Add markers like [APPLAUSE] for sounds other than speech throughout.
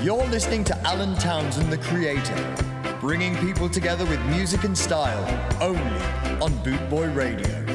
You're listening to Alan Townsend, the creator, bringing people together with music and style only on Bootboy Radio.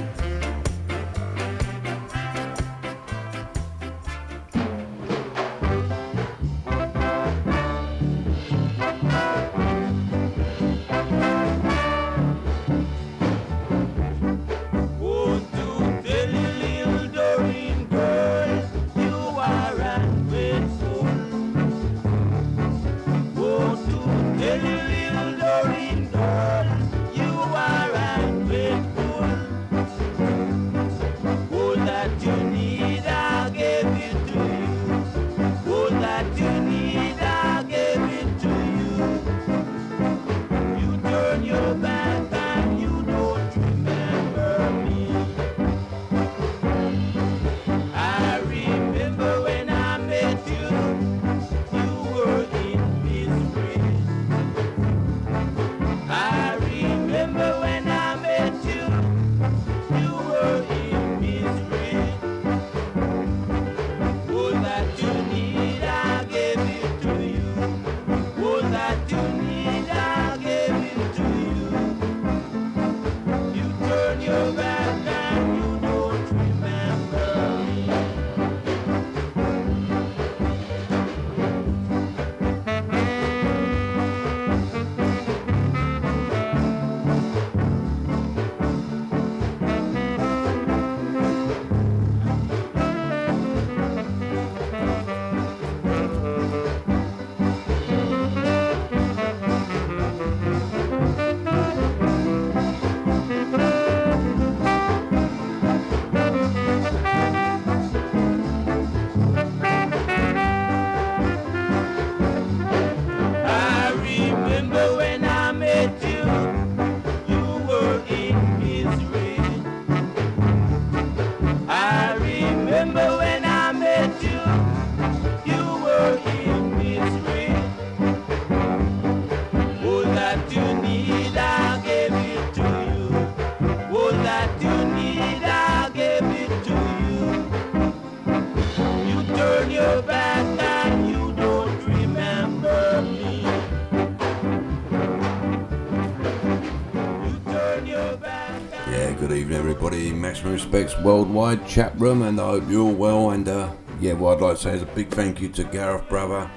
Prospects Worldwide chat room, and I hope you're all well. And uh, yeah, what I'd like to say is a big thank you to Gareth Brother.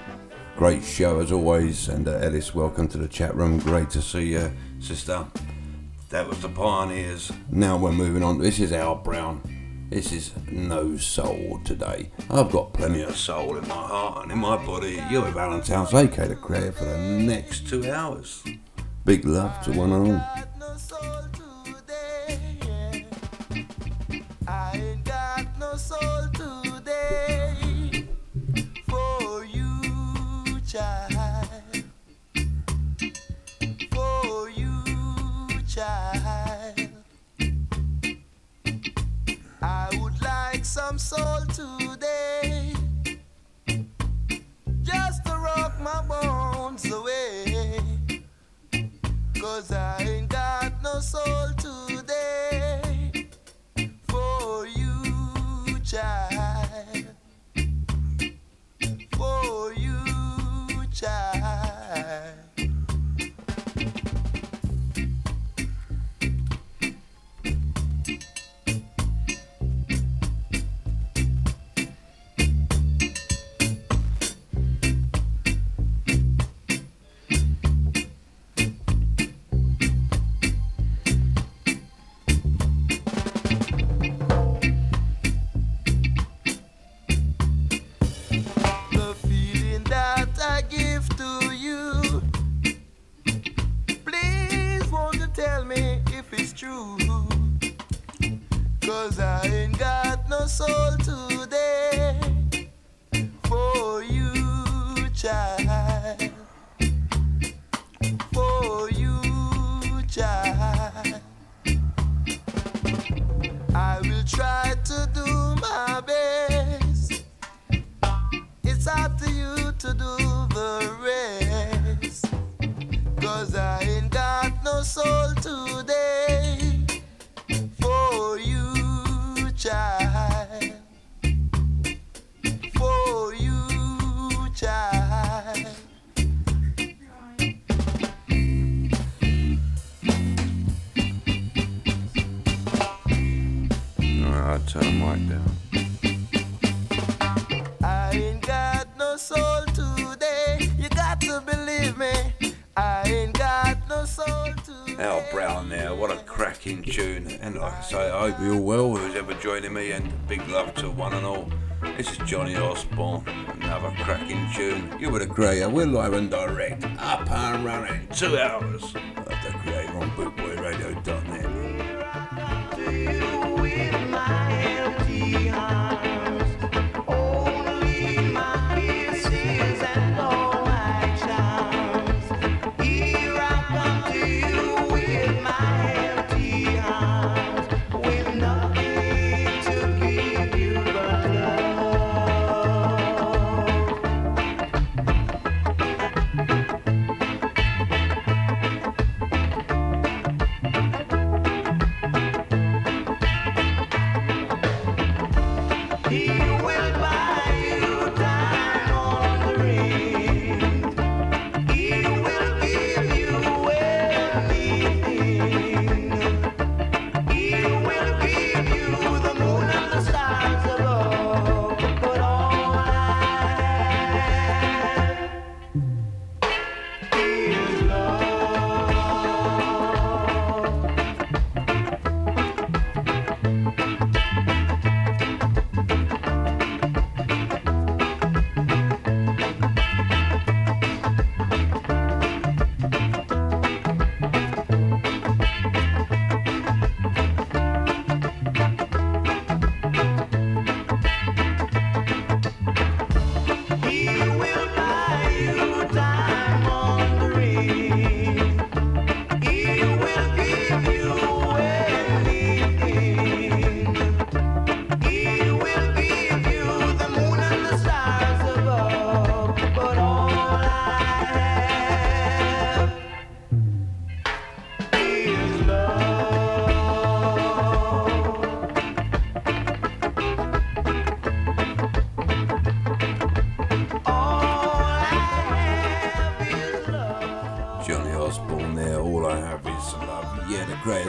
Great show as always. And uh, Ellis, welcome to the chat room. Great to see you, sister. That was the Pioneers. Now we're moving on. This is Al Brown. This is no soul today. I've got plenty of soul in my heart and in my body. You're with Valentine's AK to create for the next two hours. Big love to one and all. Cause I ain't got no soul to Andre, I will live and direct. Up and running, two hours.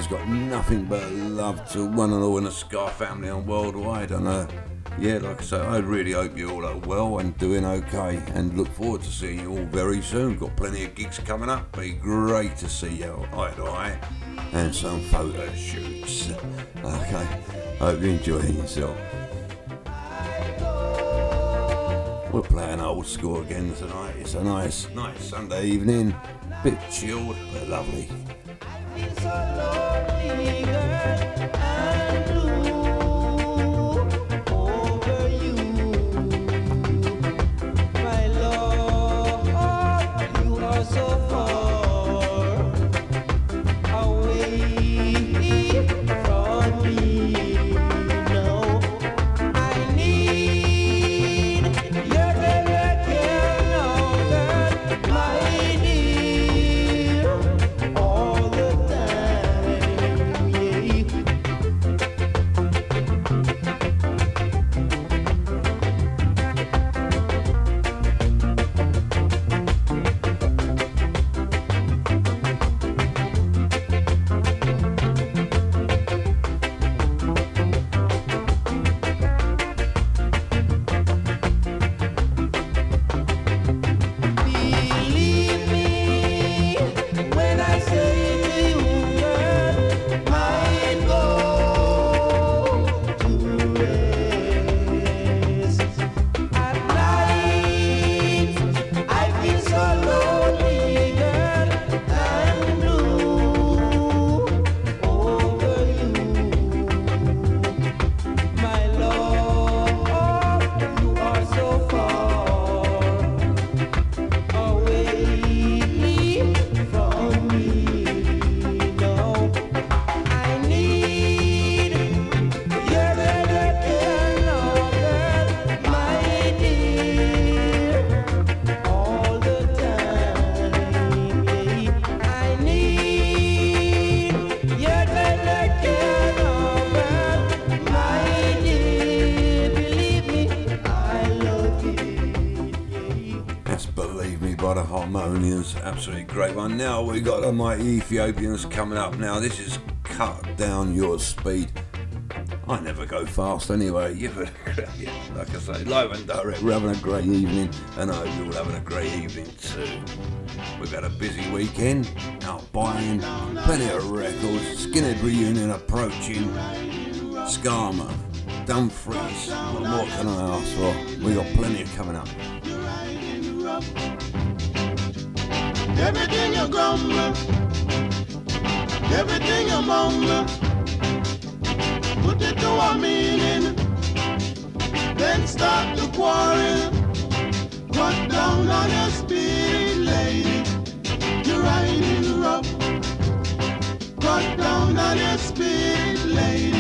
got nothing but love to one and all in the Ska family and worldwide. And uh, yeah, like I say, I really hope you all are well and doing okay. And look forward to seeing you all very soon. Got plenty of gigs coming up. Be great to see you eye to eye and some photo shoots. Okay, hope you're enjoying yourself. We're playing old school again tonight. It's a nice, nice Sunday evening. Bit chilled, but lovely feel so lonely, girl. great one. Now we got on my Ethiopians coming up. Now this is cut down your speed. I never go fast anyway. [LAUGHS] You like I say, live and direct. We're having a great evening, and I hope you're all having a great evening too. We've had a busy weekend, out buying plenty of records. Skinhead reunion approaching. Skarma, Dumfries. What more can I ask for? We got plenty coming up. Everything you grumble, everything you mumble, put it to a meaning, then start to quarrel. Cut down on your speed, lady, you're riding rough. Cut down on your speed, lady,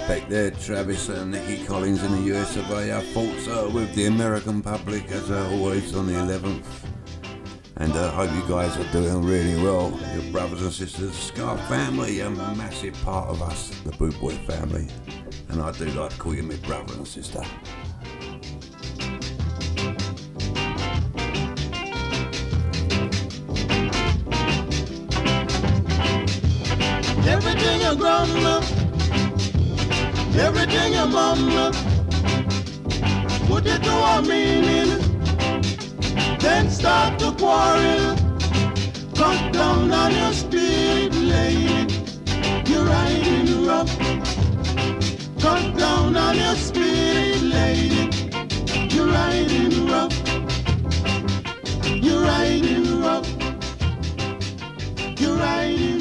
Respect there, Travis and Nicky Collins in the US of A. Our thoughts are with the American public as always on the 11th. And I hope you guys are doing really well. Your brothers and sisters, Ska family, a massive part of us, the Boot Boy family. And I do like to call you my brother and sister. Everything you mumble, put it to a meaning, then start to quarrel. Cut down on your speed, lady, you're riding rough. Cut down on your speed, lady, you're riding rough. You're riding rough. You're riding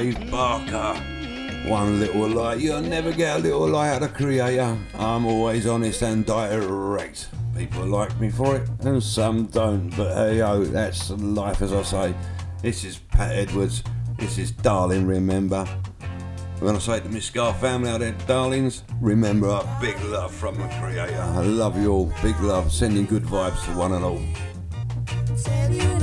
Dave Barker. One little lie. You'll never get a little lie out of Creator. I'm always honest and direct. People like me for it, and some don't. But hey, oh, that's life, as I say. This is Pat Edwards. This is Darling Remember. When I say to my Ska family out there, darlings, remember a big love from the Creator. I love you all. Big love. Sending good vibes to one and all.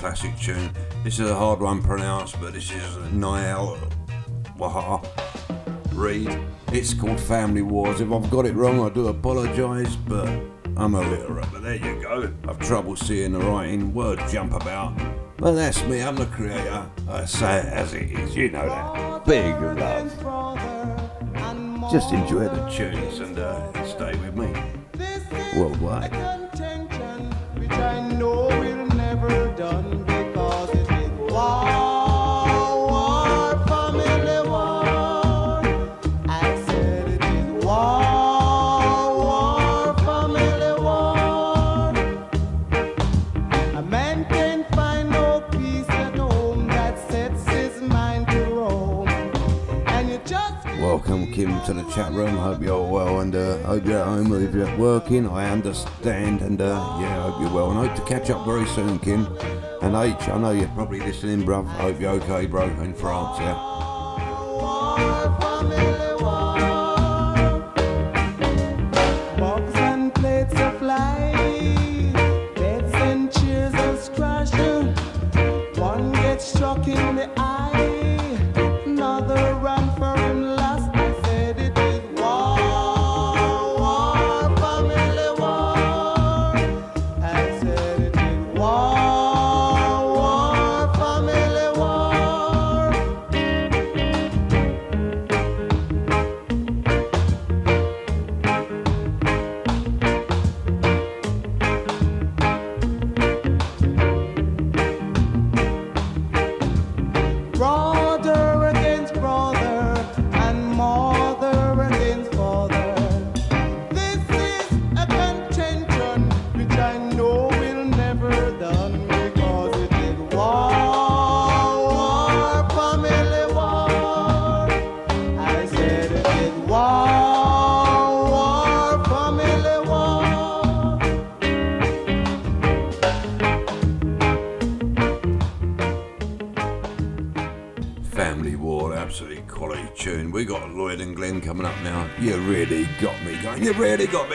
Classic tune. This is a hard one to pronounce, but this is Niall Waha Reed. It's called Family Wars. If I've got it wrong, I do apologise, but I'm a illiterate. But there you go. I've trouble seeing the writing. Words jump about. But that's me, I'm the creator. I say it as it is, you know that. Big love. Just enjoy the tunes and uh, stay with me. Worldwide. Welcome, Kim, to the chat room. Hope you're well and uh, hope you're at home or if you're working. I understand and uh, yeah, I hope you're well and hope to catch up very soon, Kim. And H, I know you're probably listening, bruv. I hope you're okay, bro, in France, yeah.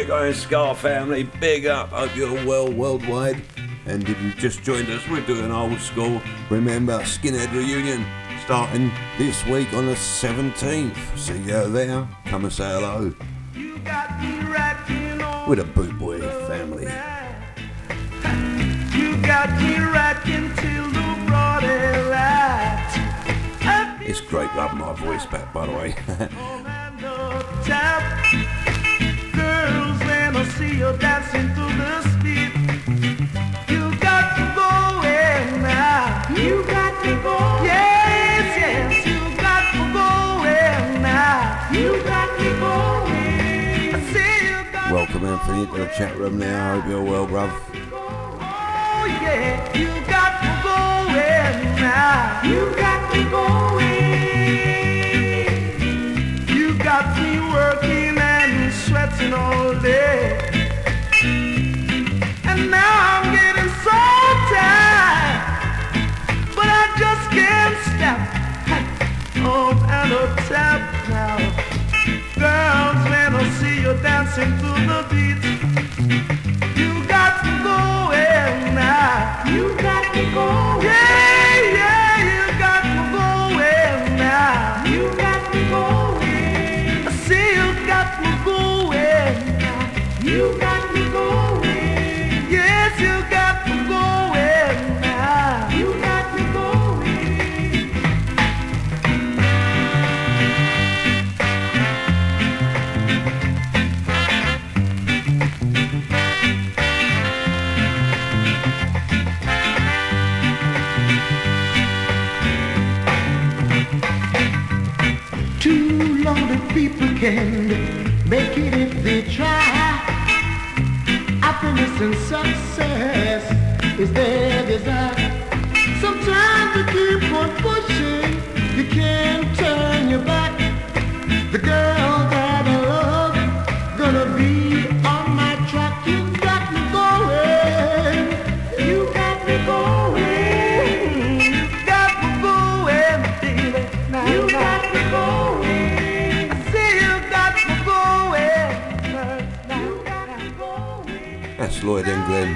Going, Ska Family. Big up. Hope you're well worldwide. And if you've just joined us, we're doing old school. Remember, Skinhead Reunion starting this week on the 17th. See you there. Come and say hello You got me rocking on. with a Boot Boy family. You got me rocking till the broad daylight. It's great loving my voice back, by the way. [LAUGHS] Welcome, Anthony, to the chat room now. Hope you're well, bruv. Oh yeah, you You got me going. Can make it if they try. Happiness and success is their desire.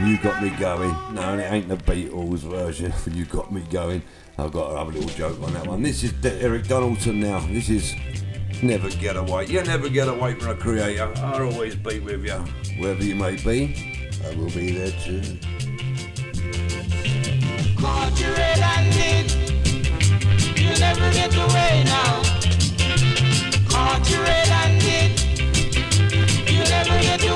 You got me going. No, it ain't the Beatles version. of [LAUGHS] You got me going. I've got another little joke on that one. This is Eric Donaldson now. This is Never Get Away. You never get away from a creator. I'll always be with you, wherever you may be. I will be there too. Caught you red-handed. You never get away now. Caught you red-handed. You never get away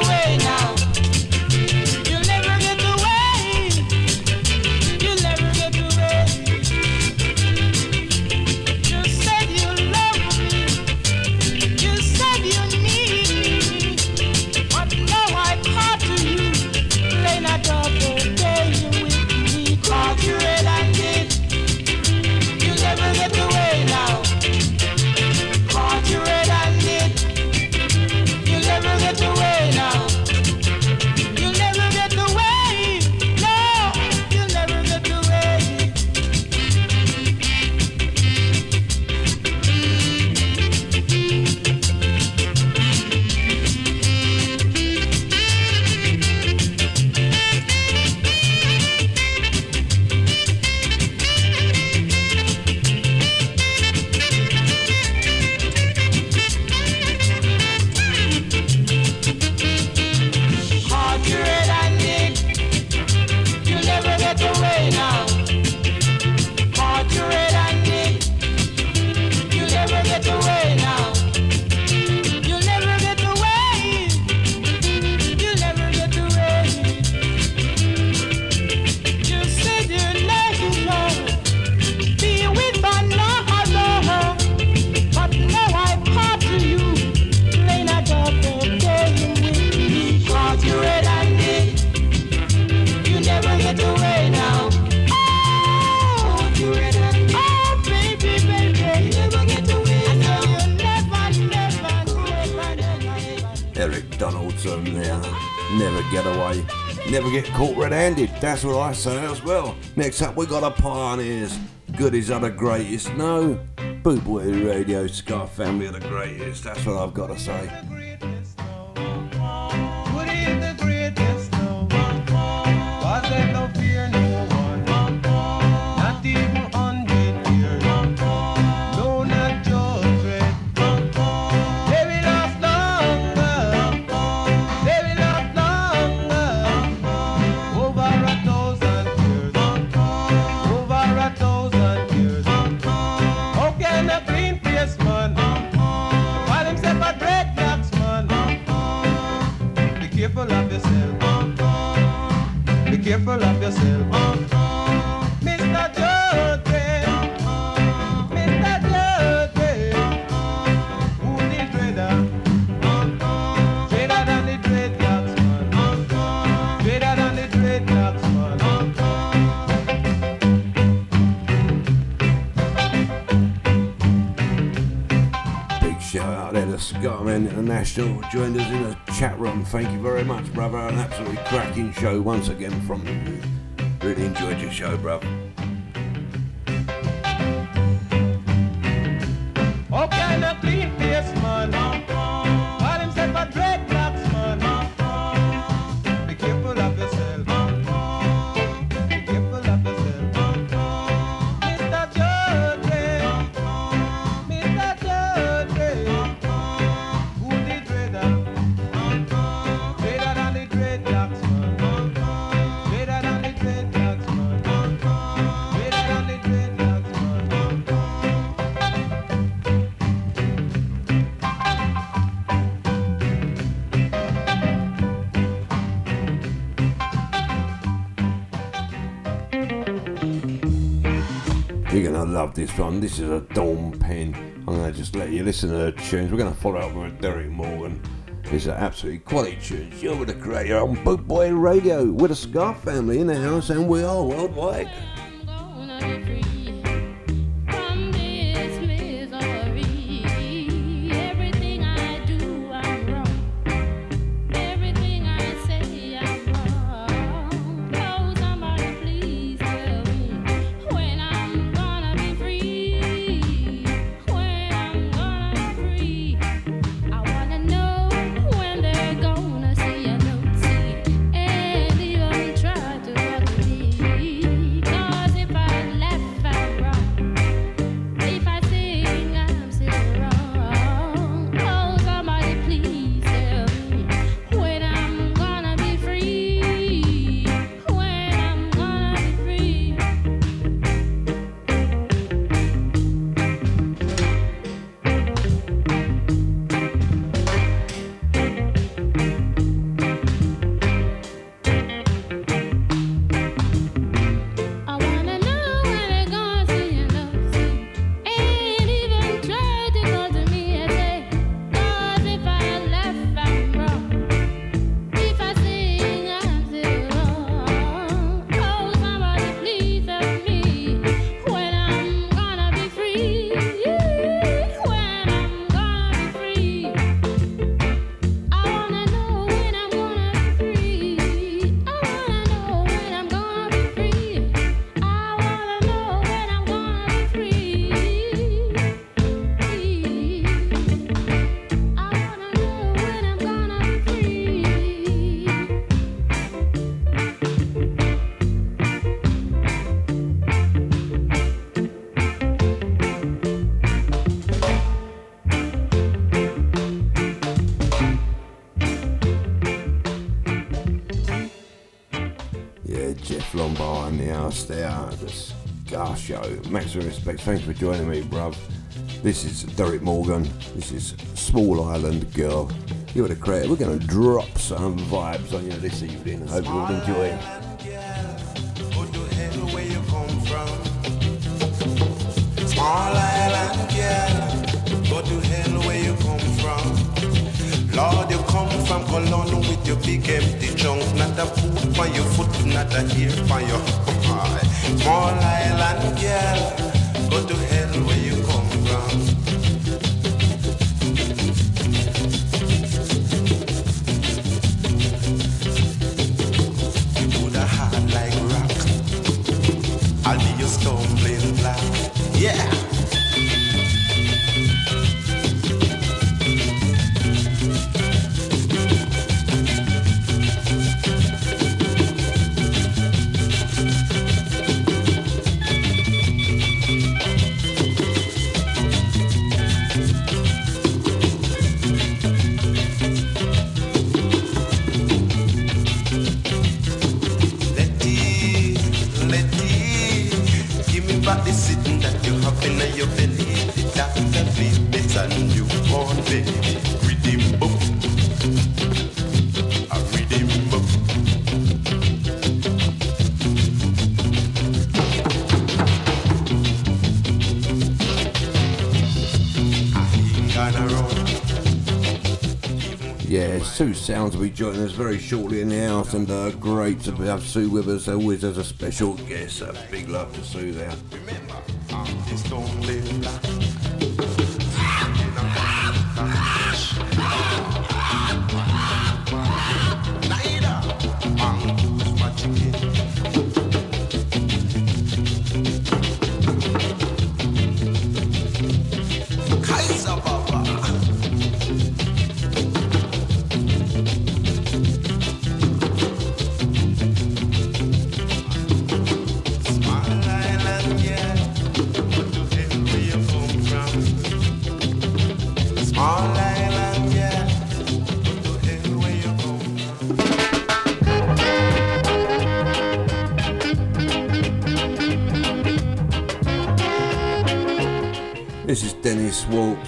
Never get caught red-handed. That's what I say as well. Next up, we got a pioneers. Goodies are the greatest. No, Bootboy Radio Ska family are the greatest. That's what I've got to say. shout out there to Scarman International. Joined us in the chat room. Thank you very much, brother. An absolutely cracking show once again from you. Really enjoyed your show, brother. love this one. This is a Dawn Penn. I'm going to just let you listen to the tunes. We're going to follow up with Derrick Morgan. These an absolutely quality tunes. You're with the creator on Boot Boy Radio. with a the family in the house and we are worldwide. Perfect. Thanks for joining me, bruv. This is Derrick Morgan. This is Small Island Girl. You're the creator. We're going to drop some vibes on you this evening. Hope you all enjoy. Sue Sounds will be joining us very shortly in the house, and uh, great to have Sue with us always as a special guest. A big love to Sue there. It's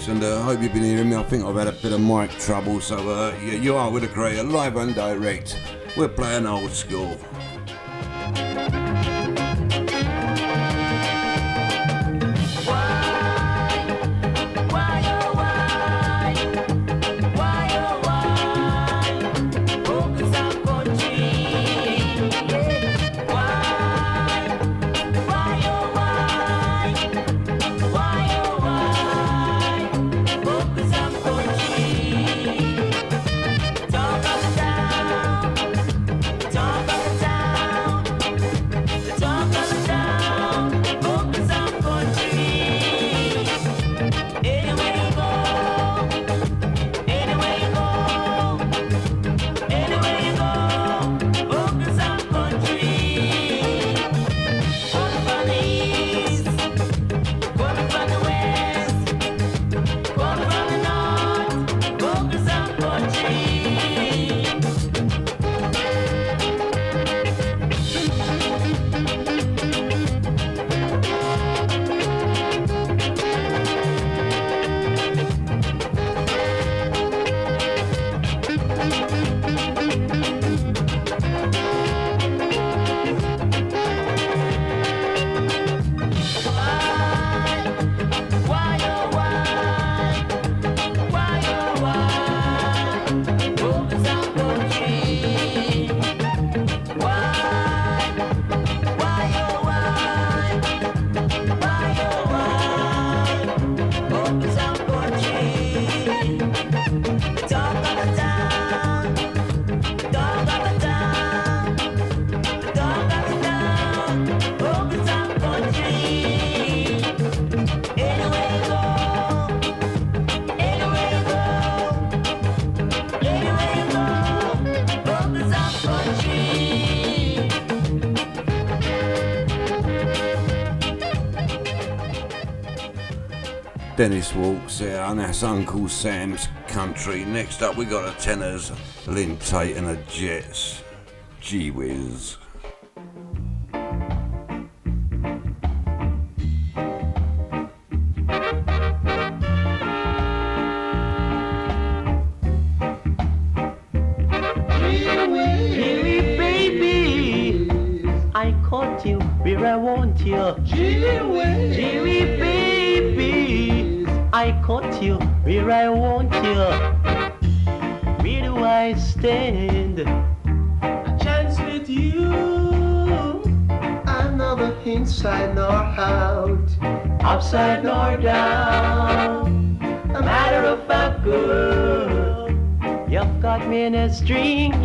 And uh, I hope you've been hearing me. I think I've had a bit of mic trouble, so uh, yeah, you are with a creator, live and direct. We're playing old school. Dennis Walks there, and that's Uncle Sam's country. Next up, we got a tenors, Lynn Taitt and the Jets. Gee whiz. Upside nor down. A matter of fact, girl, you've got me in a string,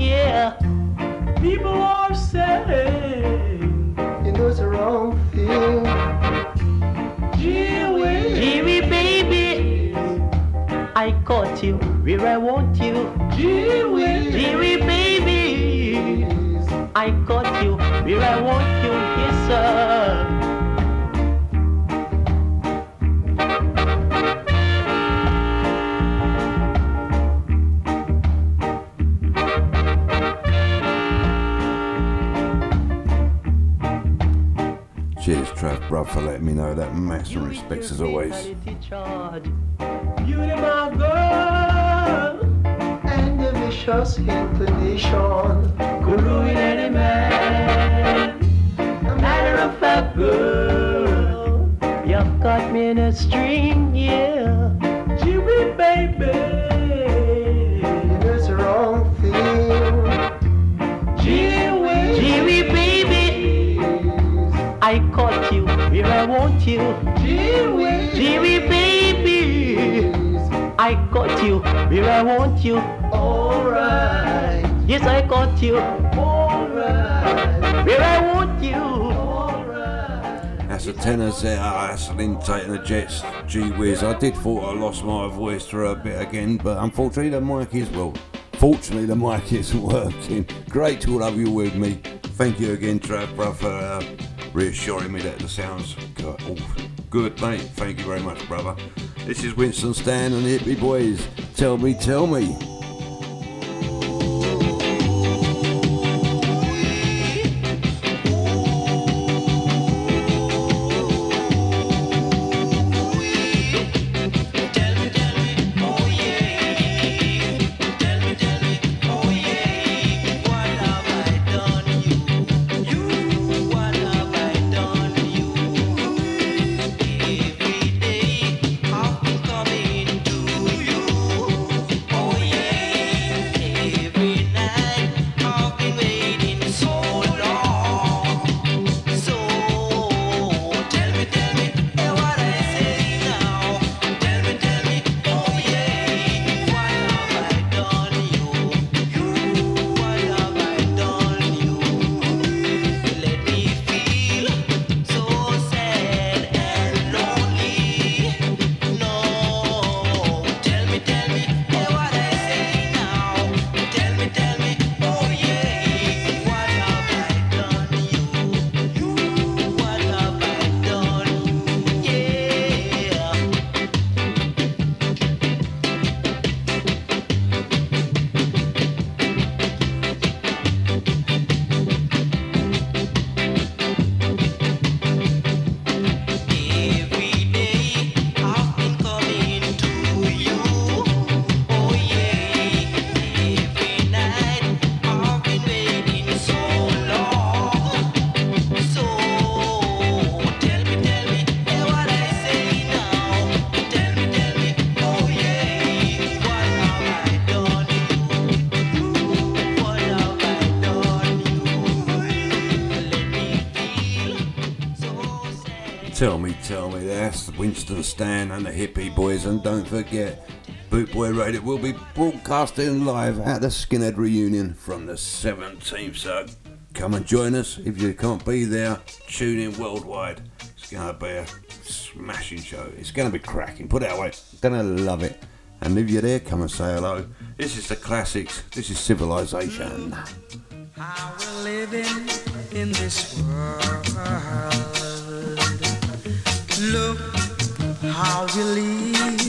as always. Beauty, my girl, and the vicious inclination I want you. Alright. Yes, I got you. Alright. Where I want you. That's the tenor there. Oh, that's Lynn Taitt and the Jets. Gee whiz. I did thought I lost my voice for a bit again, but unfortunately the mic is, well, fortunately the mic isn't [LAUGHS] working. Great to have you with me. Thank you again, Trav, bruh, for uh, reassuring me that the sound's go- oh, good, mate. Thank you very much, brother. This is Winston Stan and the Hippie Boys. Tell me, tell me. Winston Stan and the Hippie Boys, and don't forget, Bootboy Radio will be broadcasting live at the Skinhead reunion from the 17th. So come and join us. If you can't be there, tune in worldwide. It's going to be a smashing show. It's going to be cracking. Put it that way. Gonna love it. And if you're there, come and say hello. This is the classics. This is Civilization. How we're living in this world. Look how we live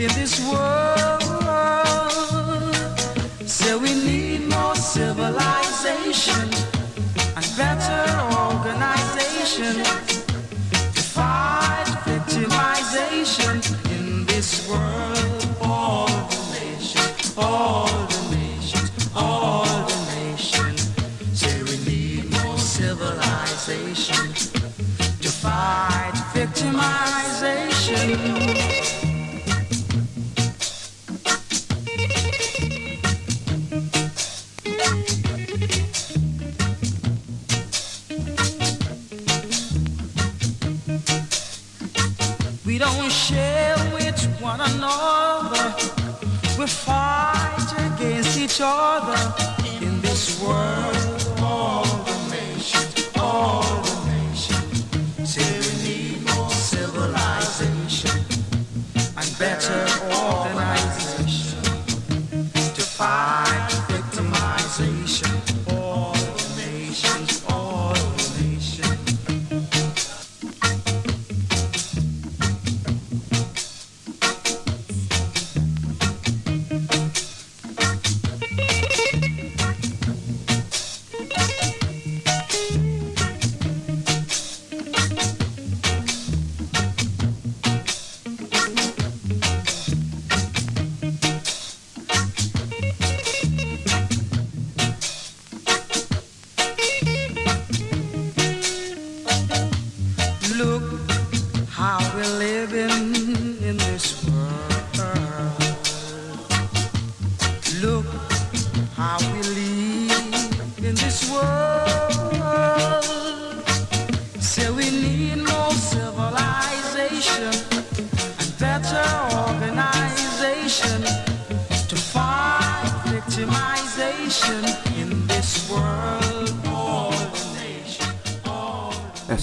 in this world. So we need more civilization and better organization to fight victimization in this world. All the nations, all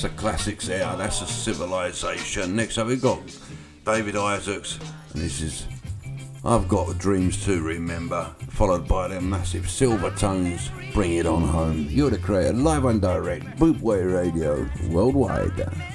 that's the classics there. That's the civilization. Next up, we've got David Isaacs, and this is I've Got Dreams to Remember, followed by their massive Silvertones, Bring It On Home. You're the creator, live and direct, Bootboy Radio, worldwide.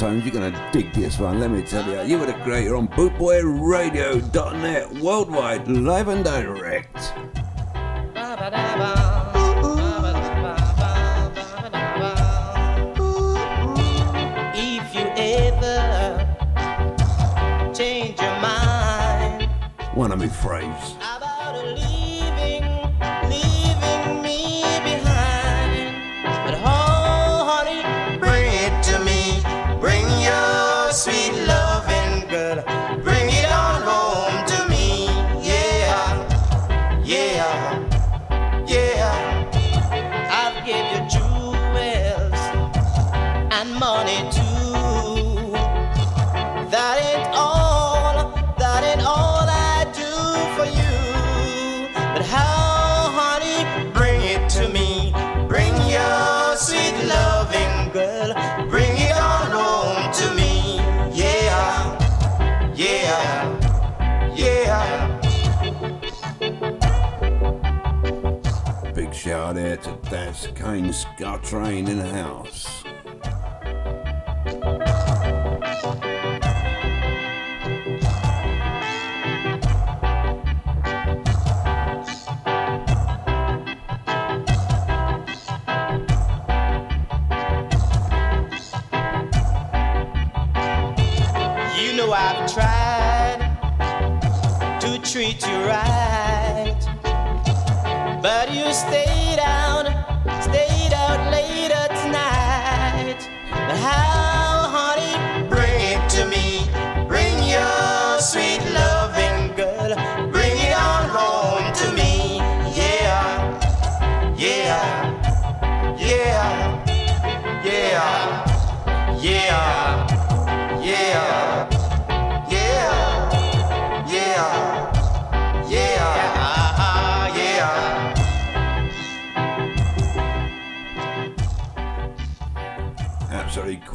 Tones, you're going to dig this one, let me tell you. You were the creator on bootboyradio.net, worldwide, live and direct. out there to Das Kane Ska Train in the house.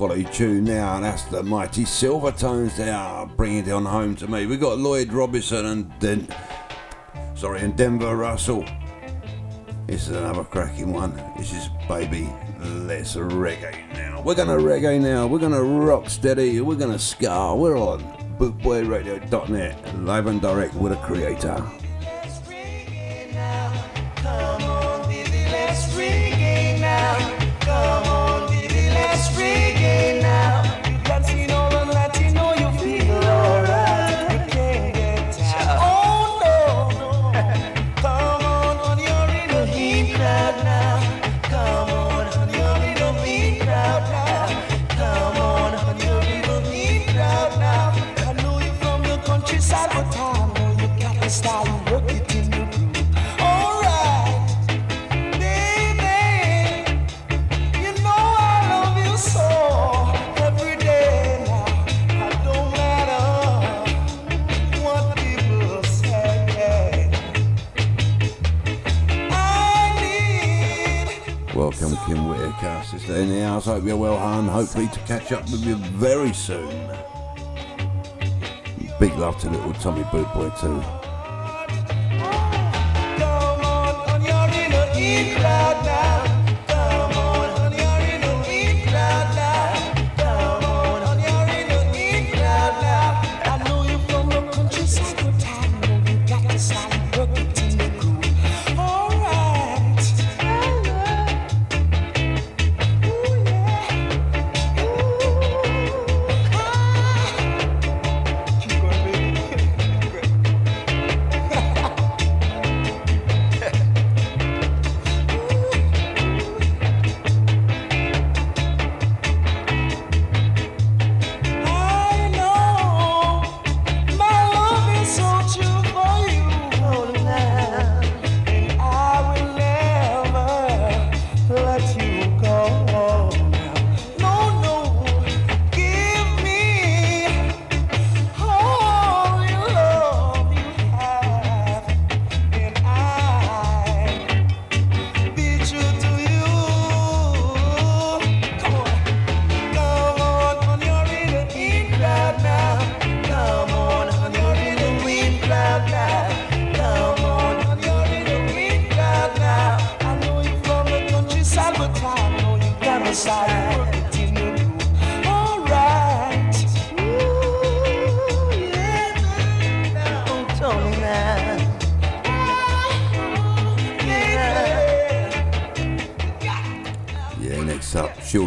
quality tune now, and that's the mighty Silvertones. They are bringing it on home to me. We got Lloyd Robinson and Den- sorry, and Denver Russell. This is another cracking one. This is baby. Let's reggae now. We're gonna reggae now. We're gonna rock steady. We're gonna ska. We're on bootboyradio.net, live and direct with a creator. Hope you're well, hon. Hopefully to catch up with you very soon. Big love to little Tommy Boot Boy too.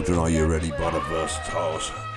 Adrian, are you ready by the first toss?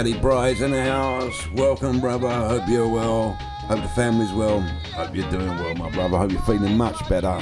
Matty Bry's in the house. Welcome, brother. Hope you're well. Hope the family's well. Hope you're doing well, my brother. Hope you're feeling much better.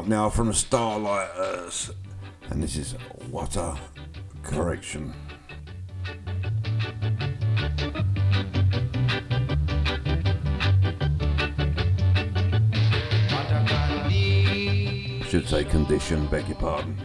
Up now from the Starlighters. And this is What a Correction. Should say condition, beg your pardon.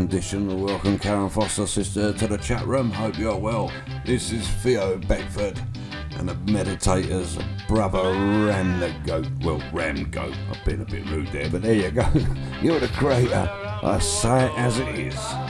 Condition. Welcome, Karen Foster, sister, to the chat room. Hope you're well. This is Theo Beckford and the Meditators, brother Ram the Goat. Well, Ram Goat. I've been a bit rude there, but there you go. [LAUGHS] You're the creator. I say it as it is.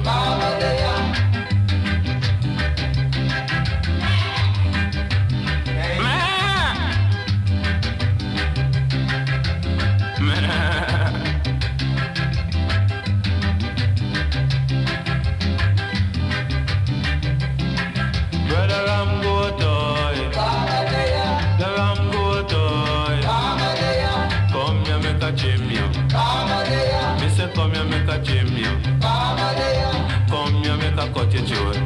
here make a cut your throat.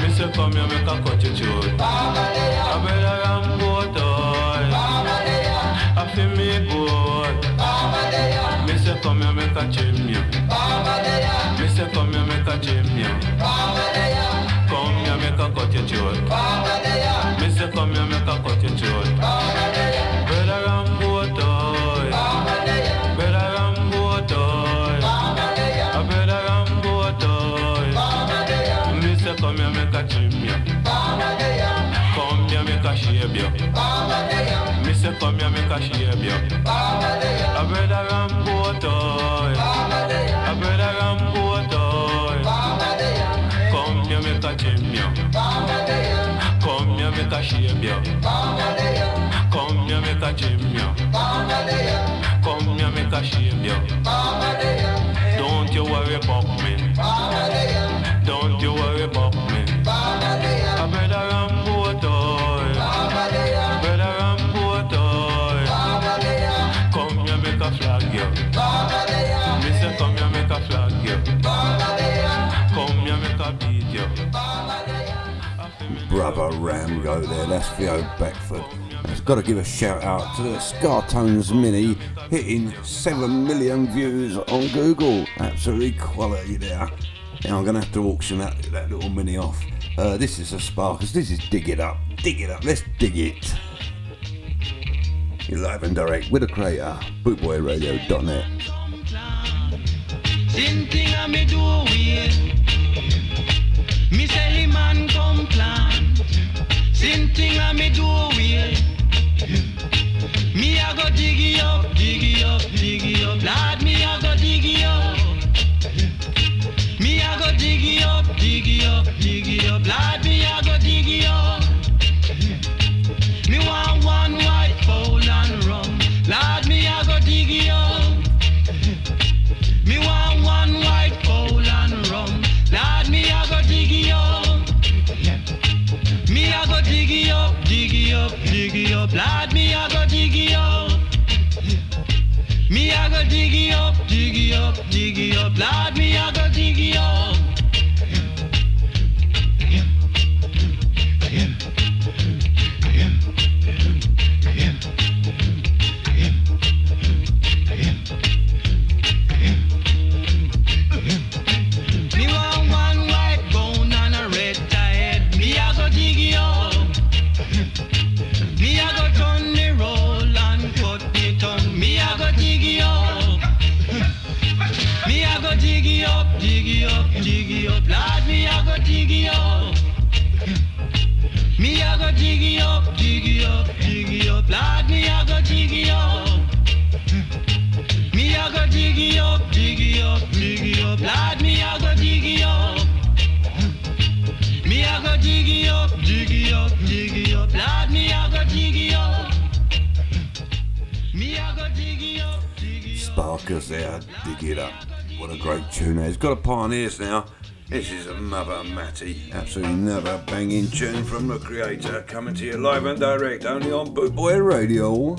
Me say come here make a cut your throat. A brother Rambo toy. A fi me boy. Me say come here make a champion. Me say come here make a champion. Come here make a Me come here make a trim you. Come here make a shave you. Me come here make a shave you. A brother Rambo toy. A brother Rambo toy. Come here make a trim you. Come here make a shave you. Come here make a trim you. Come here make a shave you. Don't you worry about me. Don't you worry about brother Ramgo there. That's Theo Beckford. It's got to give a shout out to the Scartones Mini hitting 7 million views on Google. Absolutely quality there. Now I'm going to have to auction that, that little mini off. Uh, this is a Sparkers. This is Dig It Up. Dig It Up. Let's dig it. You're live and direct with a creator. Bootboyradio.net. Me say man come plan. Same thing I oh, me do it. Me a go diggy up, diggy up, diggy up. Lad, me a go diggy up. Me a go diggy up, diggy up, diggy up. Lad, me a go diggy up. Diggy up. Lad, me a go diggy up. Me a go diggy up, diggy up, diggy up. Lad, me a go diggy up. Lord, me a go diggy up. Me a go diggy up, diggy up, diggy up. Lord, me a go diggy up. Me a go diggy up. Sparkers there, dig it up. What a great tune. He's got a pioneers now. This is Mother Matty. Absolutely another banging tune from the creator coming to you live and direct only on Bootboy Radio.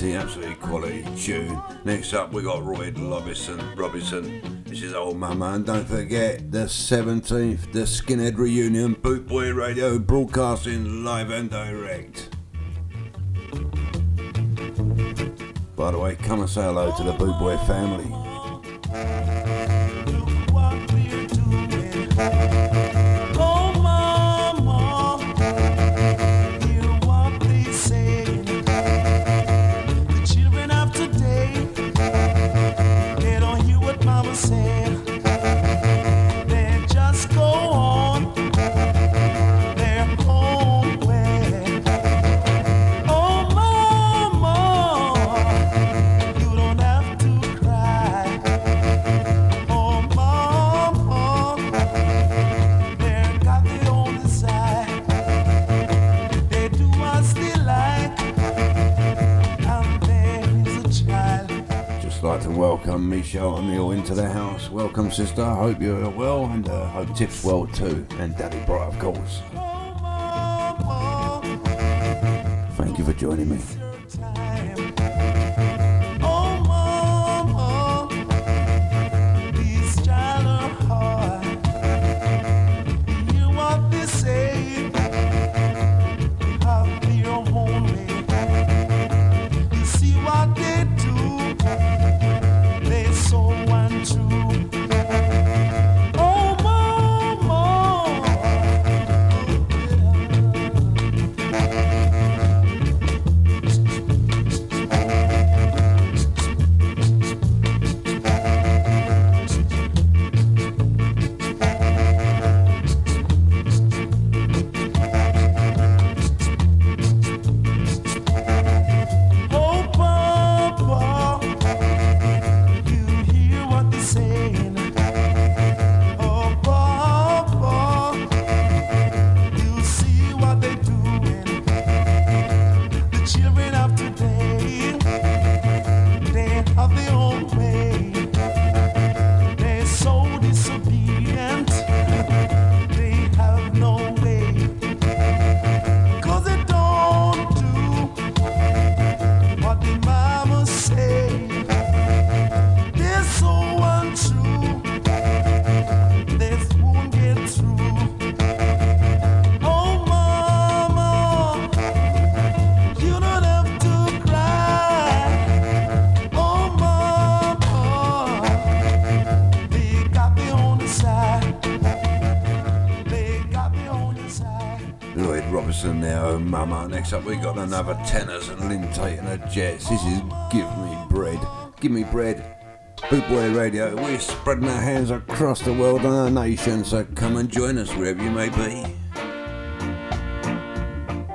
Matty. Absolutely quality tune. Next up, we got Roy Robinson. Robinson. This is Old Mama. And don't forget, the 17th, the Skinhead Reunion, Bootboy Radio, broadcasting live and direct. By the way, come and say hello to the Boot Boy family. welcome, sister. Hope you're well, and uh, hope Tip's well too, and Daddy Bright, of course. Thank you for joining me. And there, oh mama. Next up, we got another tenors and Lynn Taitt and the Jets. This is Give Me Bread. Give Me Bread. Bootboy Radio, we're spreading our hands across the world and our nation, so come and join us wherever you may be.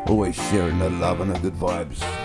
Always sharing the love and the good vibes.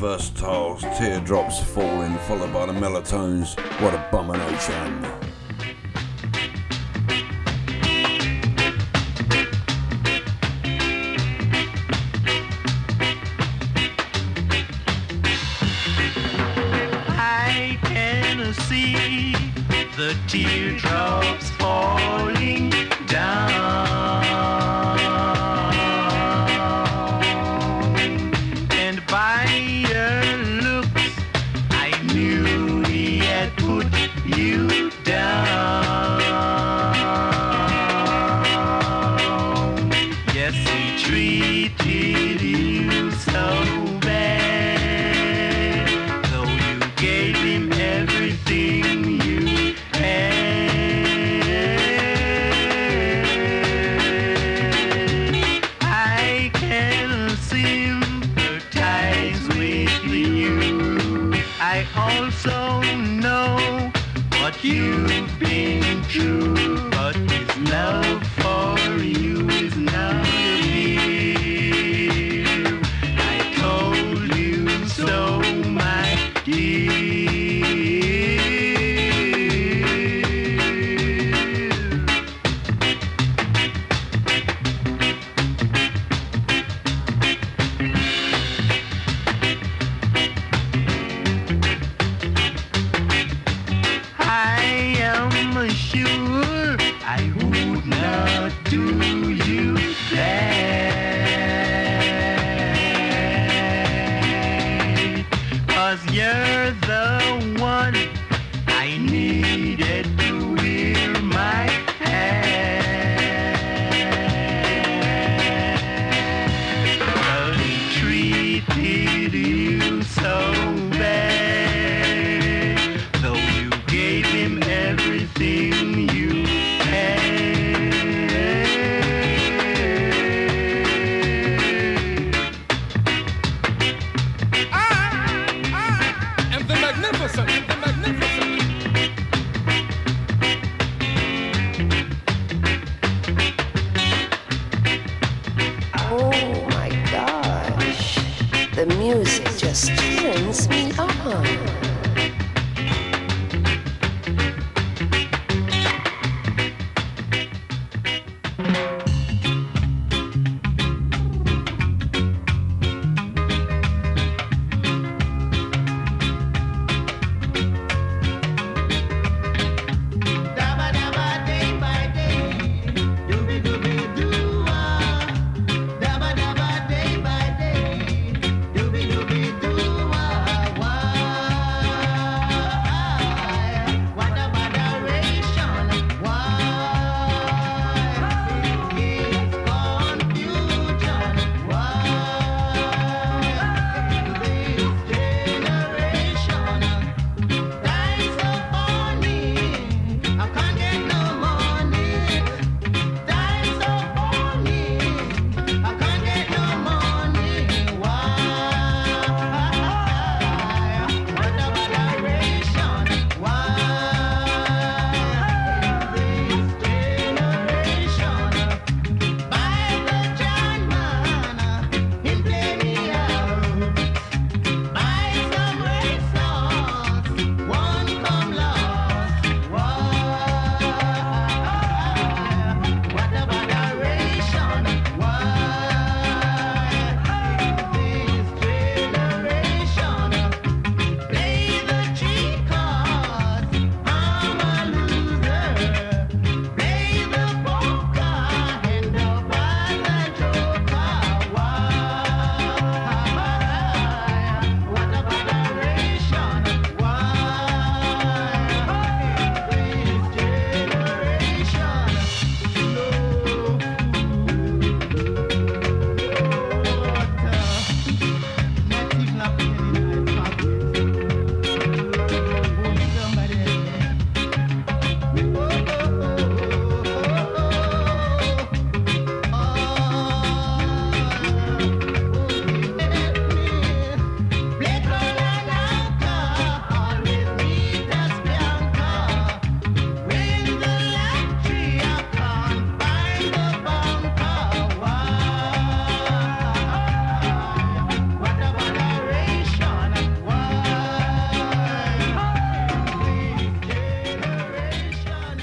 versatiles, teardrops falling, followed by the melatones. What abomination.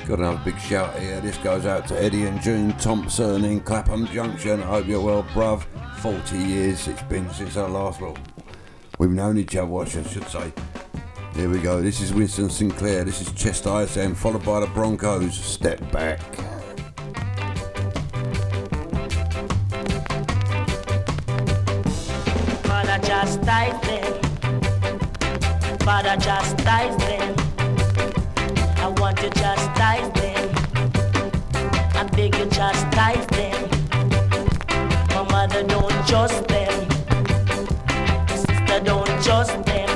Got another big shout here. This goes out to Eddie and June Thompson in Clapham Junction. I hope you're well, bruv. 40 years it's been since our last, well, we've known each other, I should say. Here we go. This is Winston Sinclair. This is Chastise Them, followed by the Broncos. Step back. Father. Father. I want to chastise them. I beg you chastise them. My mother don't trust them. Sister don't trust them.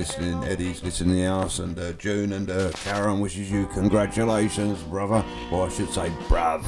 Listening, Eddie's listening in the house, and uh, June and uh, Karen wishes you congratulations, brother. Or I should say, bruv.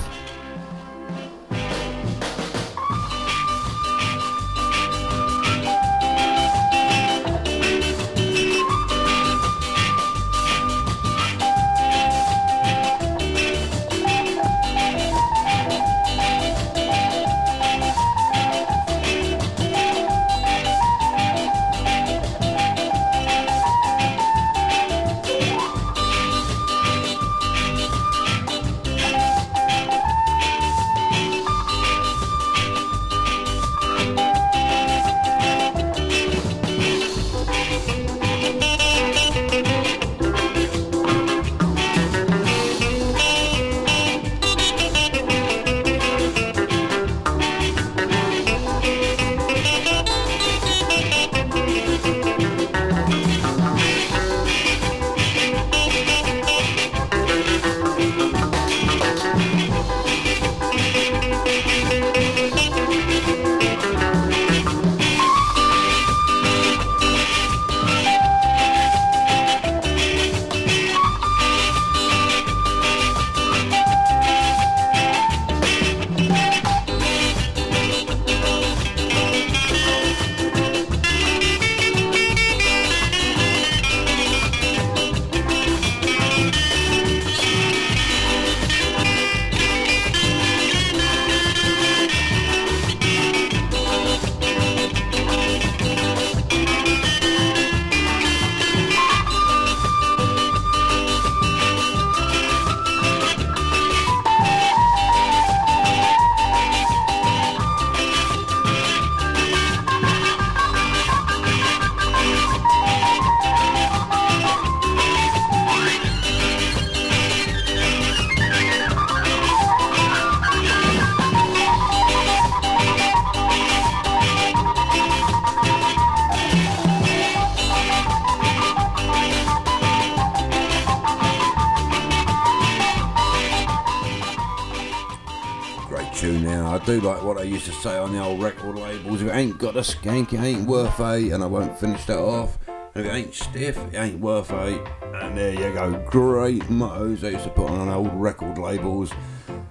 Used to say on the old record labels. If it ain't got a skank, it ain't worth a, and I won't finish that off. If it ain't stiff, it ain't worth a. And there you go. Great mottos they used to put on old record labels.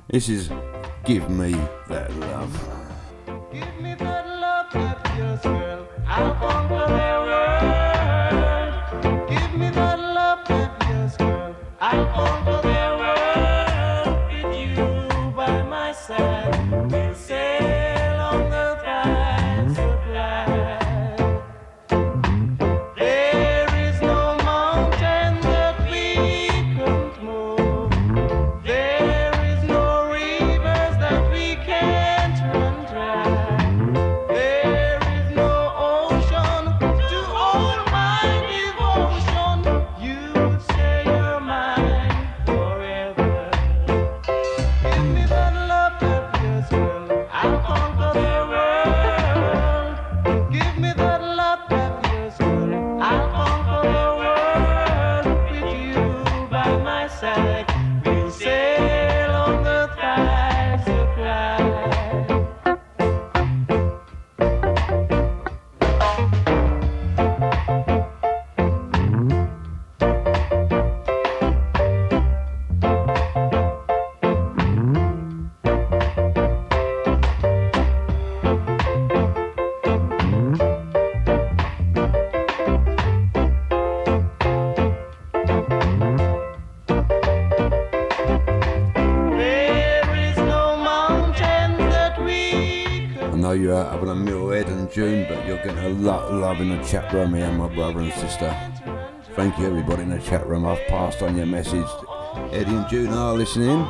This is Give Me love in the chat room, and my brother and sister. Thank you, everybody in the chat room. I've passed on your message. Eddie and June are listening,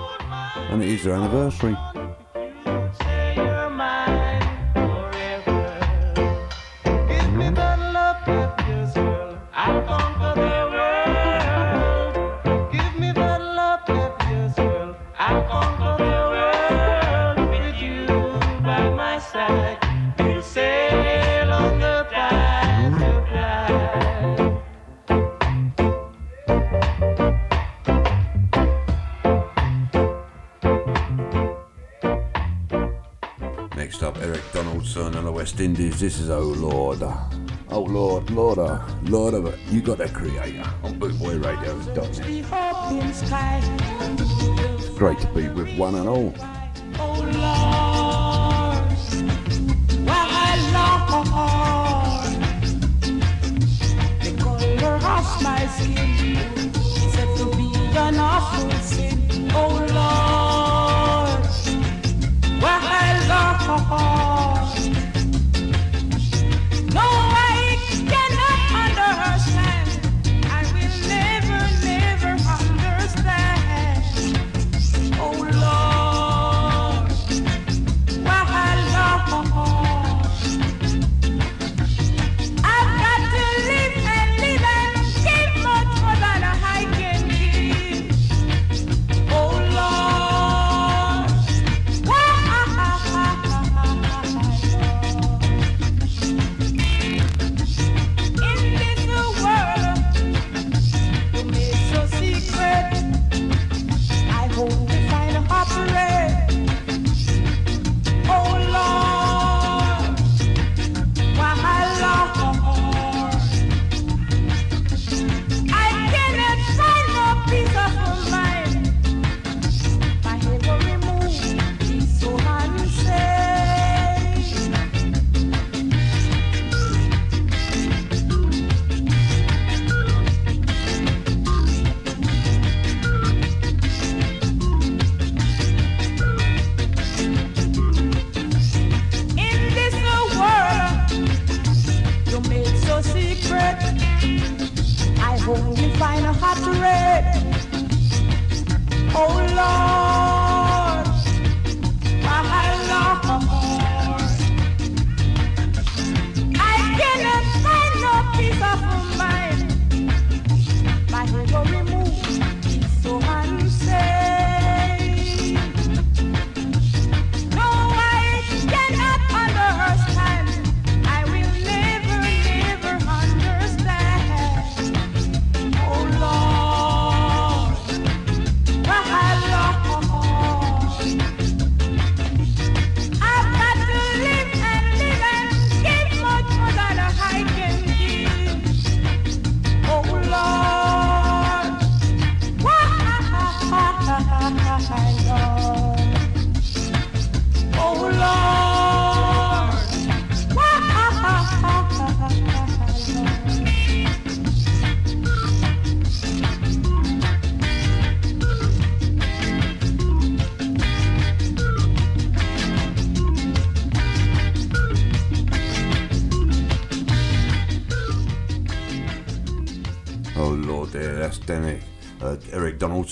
and it is their anniversary. This is Oh Lord. Oh Lord, Lord, uh, Lord of it. You got a creator on bootboyradio.net. The open sky. It's great to be with one and all.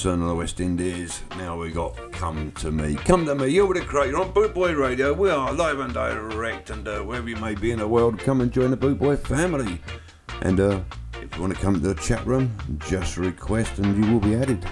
Eric of the West Indies. Now we got Come to Me. Come to Me, you're with the crate. You're on Bootboy Radio. We are live and direct, and uh, wherever you may be in the world, come and join the Bootboy family. And uh, if you want to come to the chat room, just request and you will be added.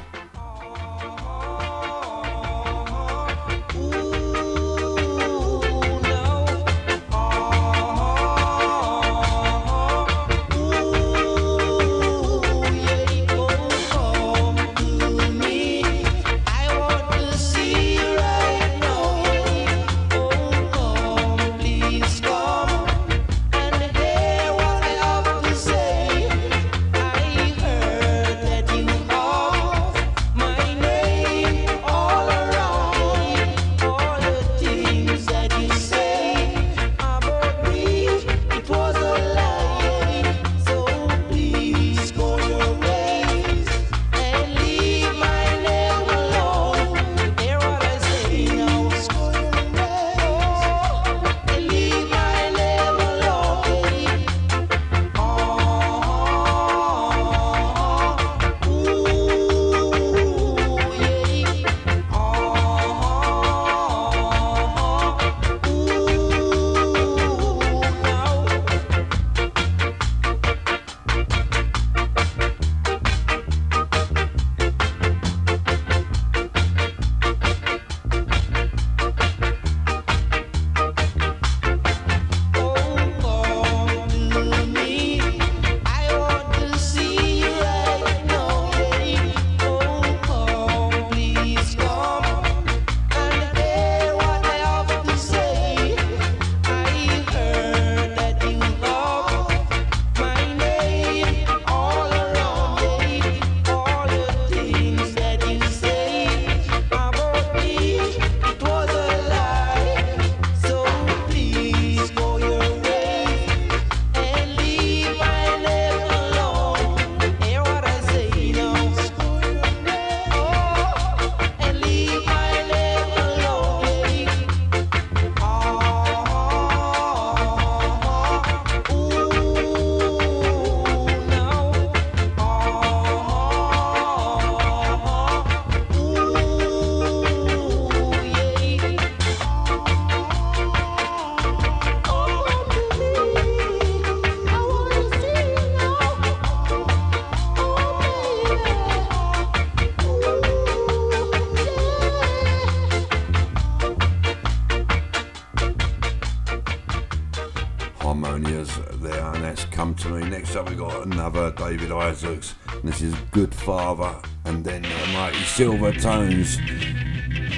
Is Good Father. And then uh, Mighty Silvertones.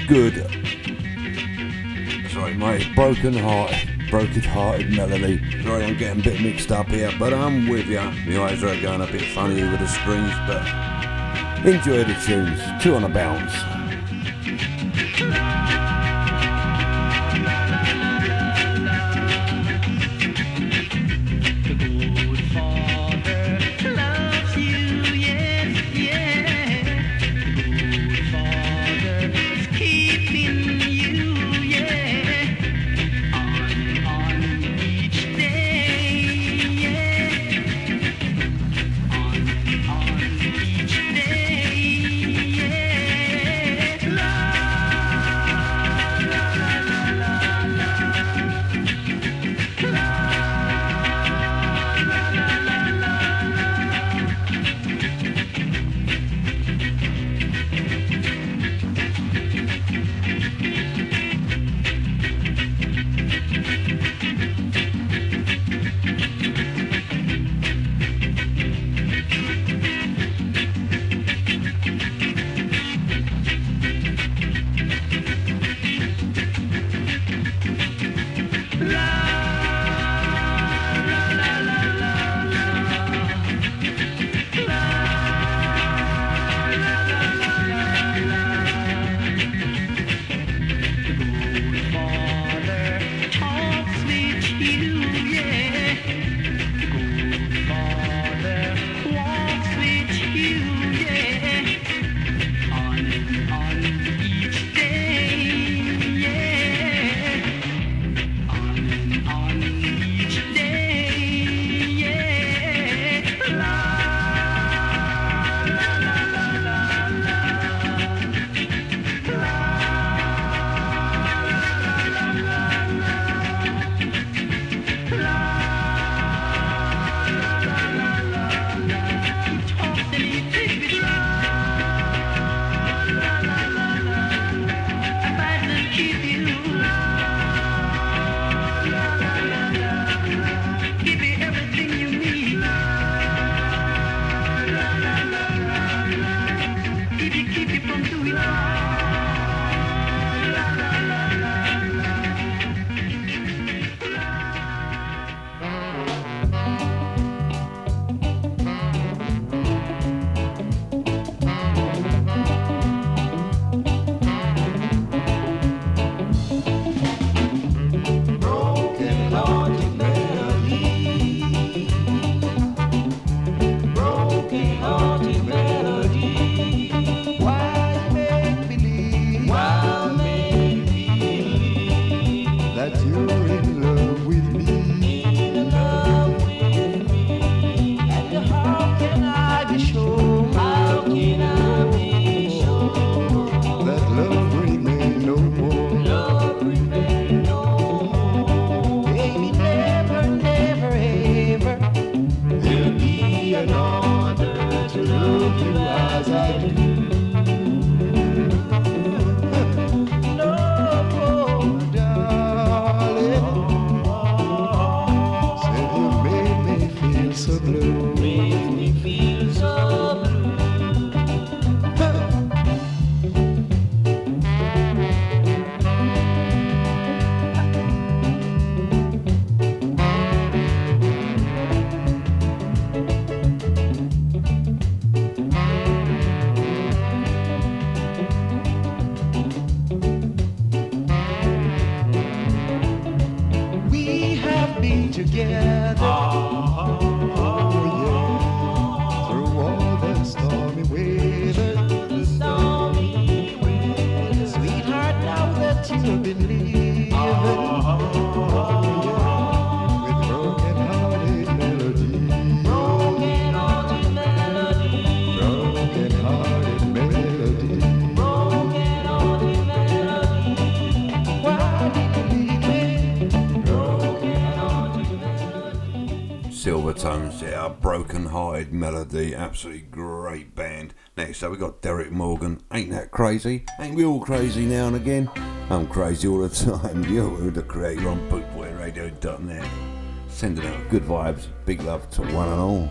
Good. Sorry, mate. Broken Heart. Broken Hearted Melody. Sorry, I'm getting a bit mixed up here, but I'm with you. My eyes are going a bit funny with the screens, but enjoy the tunes. Two on a bounce. Melody, absolutely great band. Next up we got Derrick Morgan, ain't that crazy? Ain't we all crazy now and again? I'm crazy all the time. [LAUGHS] You're the creator on bootboyradio.net. Sending out good vibes, big love to one and all.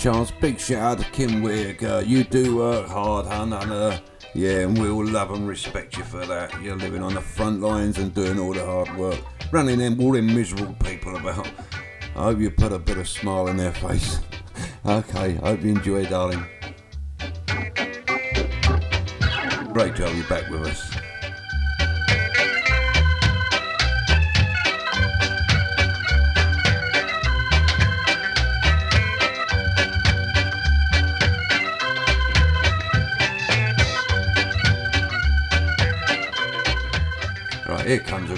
Chance, big shout out to Kim Whitaker. You do work hard, hun, and uh, yeah, and we all love and respect you for that. You're living on the front lines and doing all the hard work, running them all them miserable people about. I hope you put a bit of smile in their face. [LAUGHS] okay, hope you enjoy, darling. Great to have you back with us.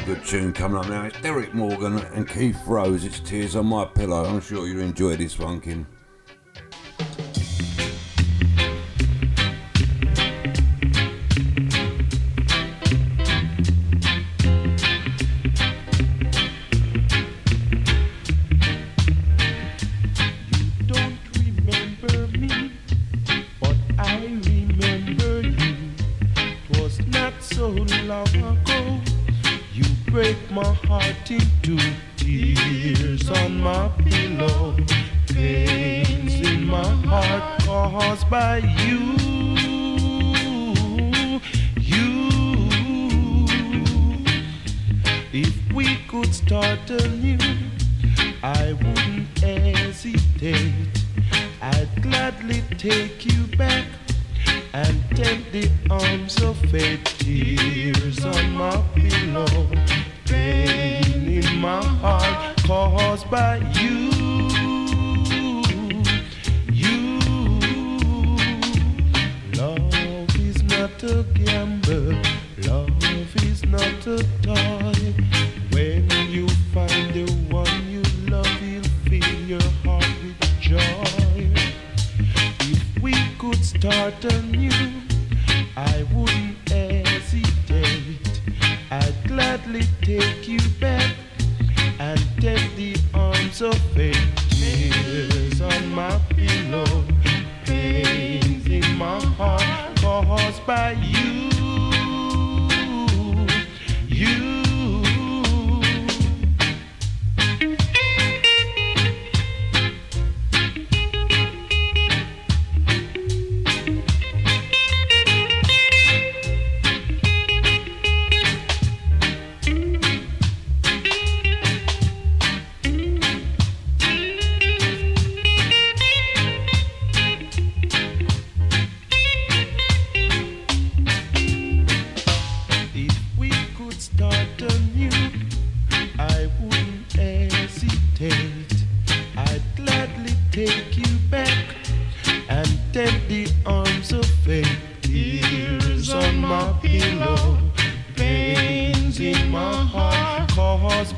Good tune coming up now. It's Derrick Morgan and Keith Rose. It's Tears on My Pillow. I'm sure you'll enjoy this one, Kim.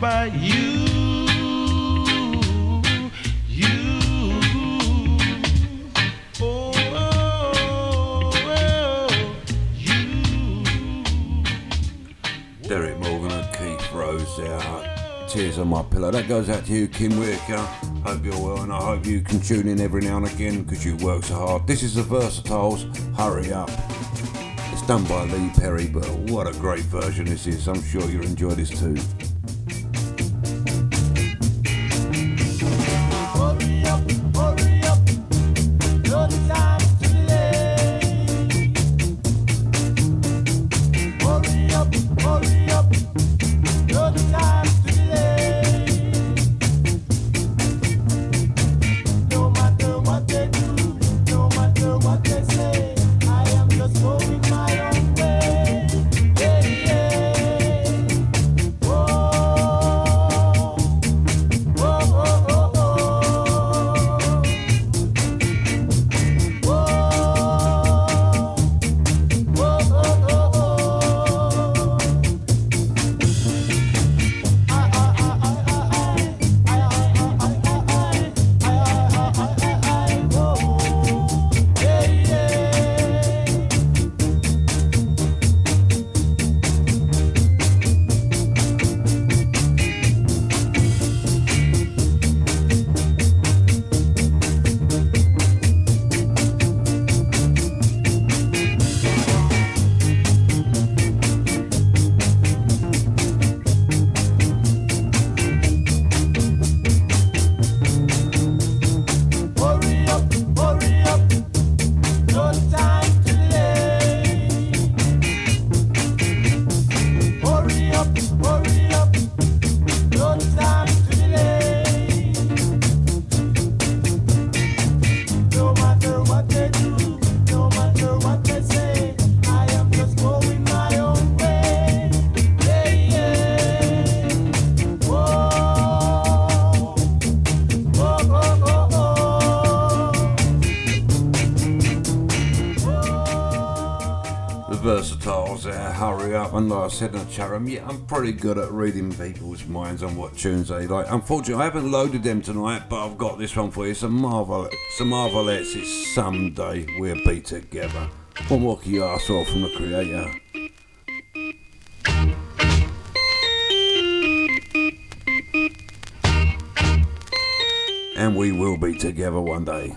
By you. You. Oh, oh, oh. Derrick Morgan and Keith Rose there. Tears on my pillow. That goes out to you, Kim Whitaker. Hope you're well, and I hope you can tune in every now and again because you work so hard. This is the Versatiles. Hurry up. It's done by Lee Perry, but what a great version this is. I'm sure you'll enjoy this too. And like I said in the chat room, yeah, I'm pretty good at reading people's minds on what tunes they like. Unfortunately, I haven't loaded them tonight, but I've got this one for you. It's a marvel. It's a. It's someday we'll be together. What more ask for from the creator? And we will be together one day.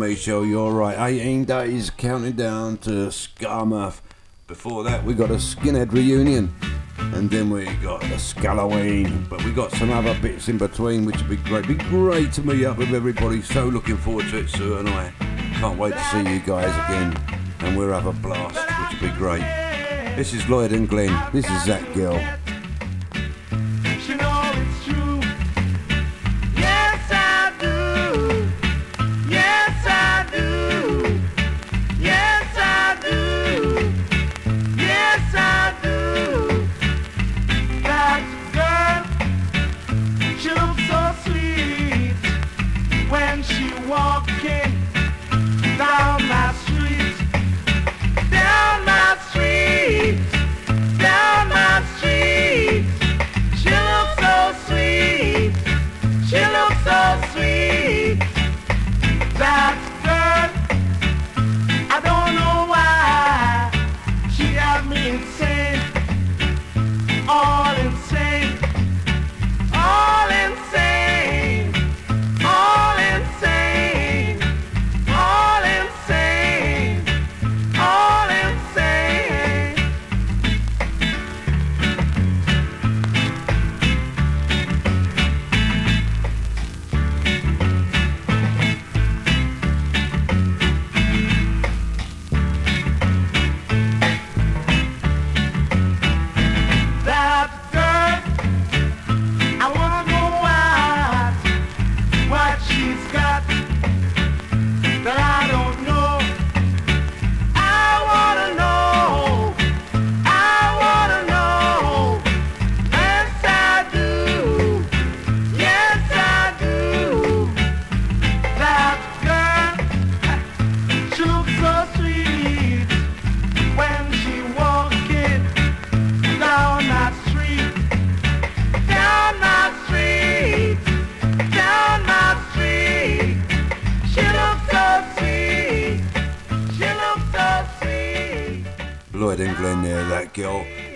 And Michelle, you're right. 18 days counting down to Skarmouth. Before that, we got a skinhead reunion. And then we got the Scalloween. But we got some other bits in between, which would be great. Be great to meet up with everybody. So looking forward to it, Sue and I. Can't wait to see you guys again. And we'll have a blast, which would be great. This is Lloyd and Glenn. This is Zach Gill.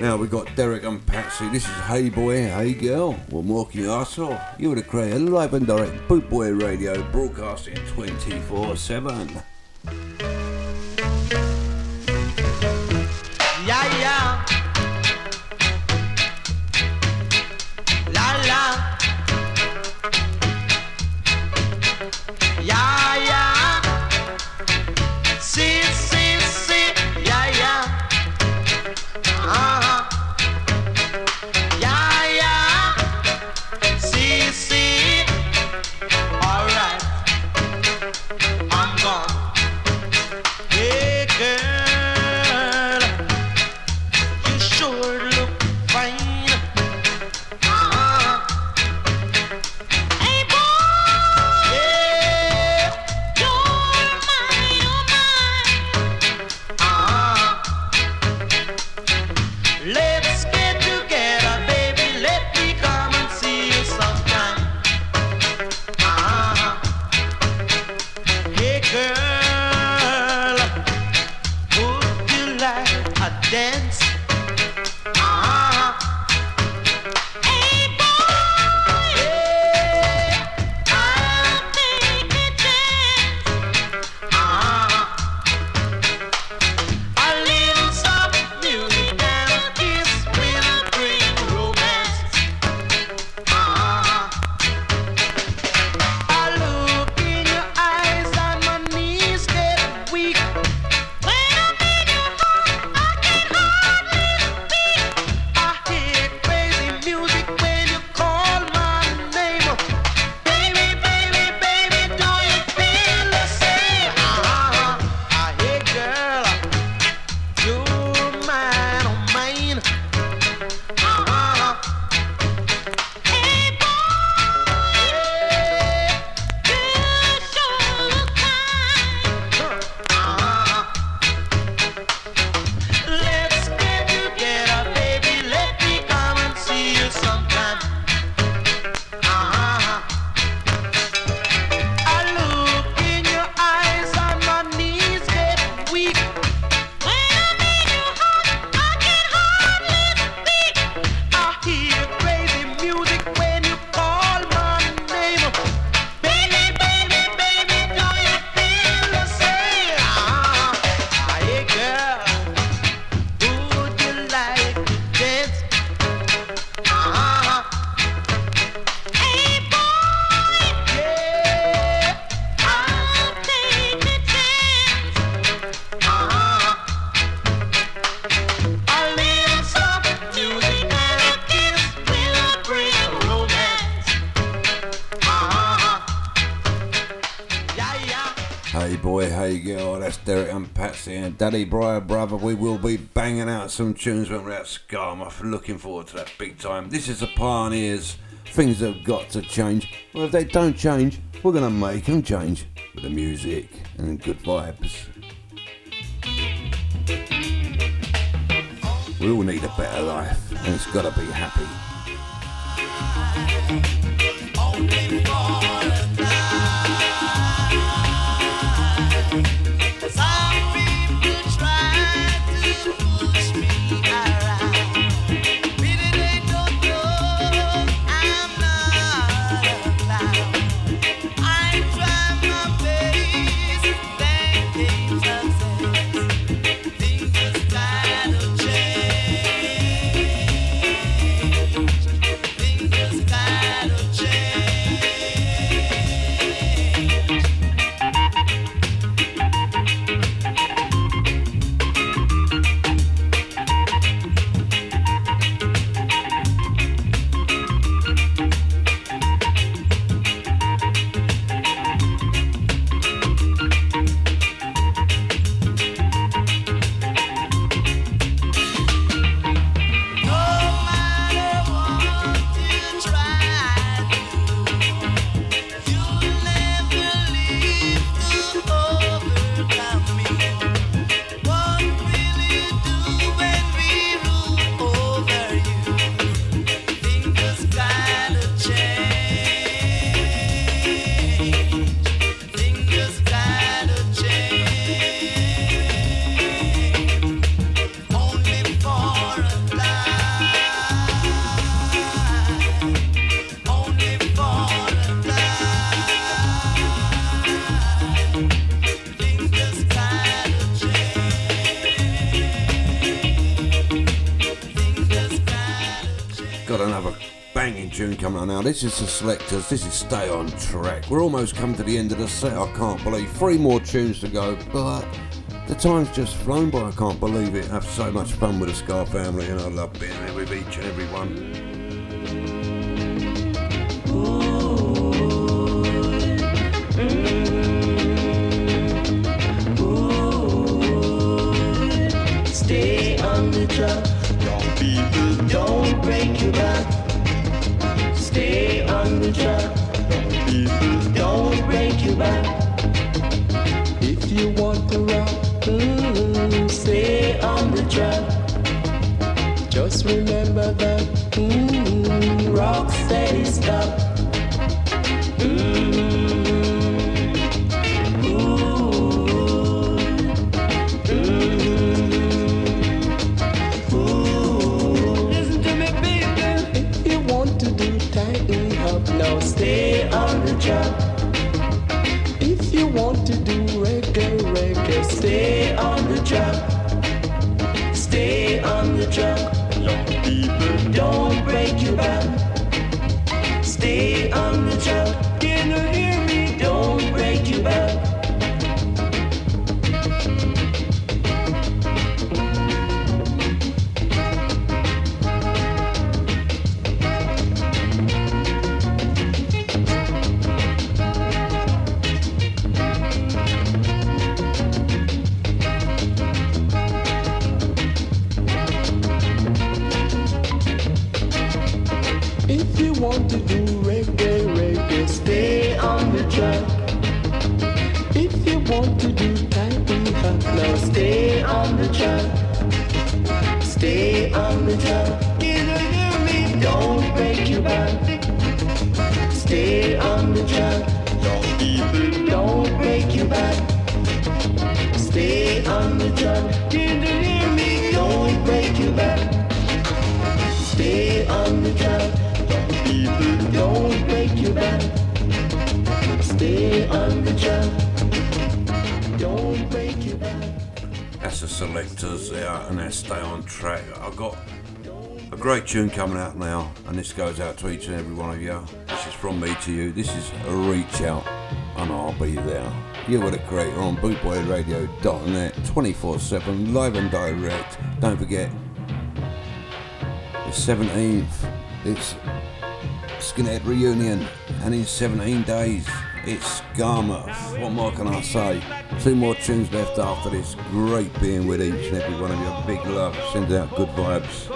Now we got Derrick and Patsy. This is Hey Boy, Hey Girl. We're walking the. You're the creator, live and direct Bootboy Radio, broadcasting 24 7. some tunes when we're at Skarmouth. Looking forward to that big time. This is the Pioneers. Things have got to change. Well, if they don't change, we're going to make them change with the music and good vibes. We all need a better life, and it's got to be happy. this is the Selectors, this is Stay On Track. We're almost come to the end of the set, I can't believe. Three more tunes to go, but the time's just flown by, I can't believe it. Have so much fun with the Ska family and I love being here with each and every one. That's the selectors out and they stay on track. I've got a great tune coming out now, and this goes out to each and every one of you. This is from me to you. This is a reach out, and I'll be there. You were the creator on bootboyradio.net 24 7, live and direct. Don't forget, the 17th, it's Skinhead Reunion, and in 17 days, it's Garma. What more can I say? Two more tunes left after this. Great being with each and every one of you. Big love. Send out good vibes.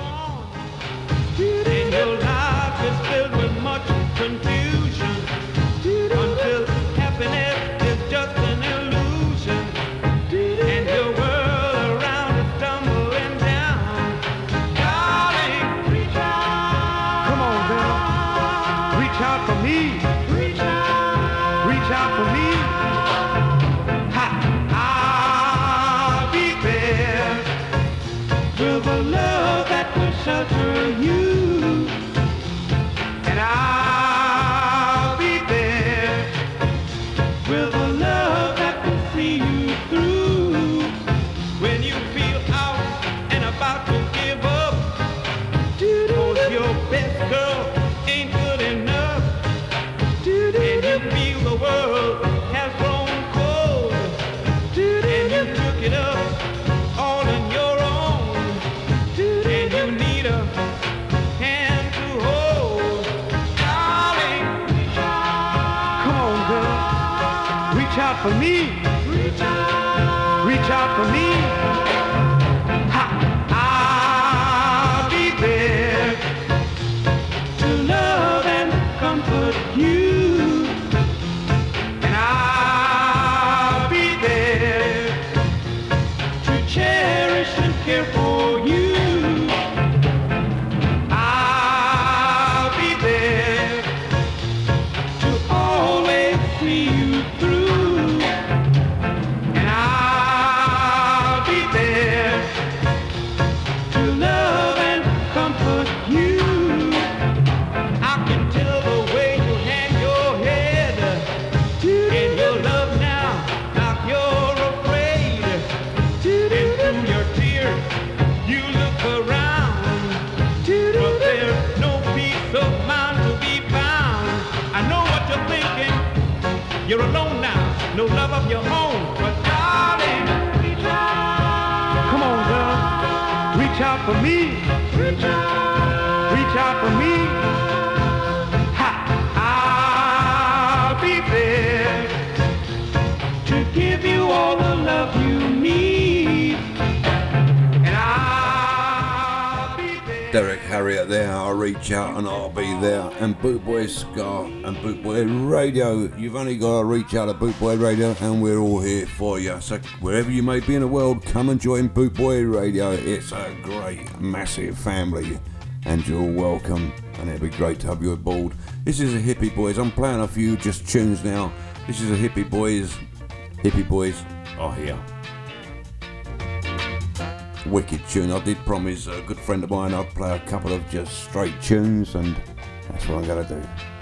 for me. For me. There, I'll reach out and I'll be there. And Bootboy Ska and Bootboy Radio, you've only got to reach out to Bootboy Radio and we're all here for you. So wherever you may be in the world, come and join Bootboy Radio. It's a great, massive family and you're welcome and it'd be great to have you aboard. This is a Hippy Boys, I'm playing a few just tunes now. This is a Hippy Boys, Hippy Boys are here wicked tune. I did promise a good friend of mine I'd play a couple of just straight tunes, and that's what I'm going to do.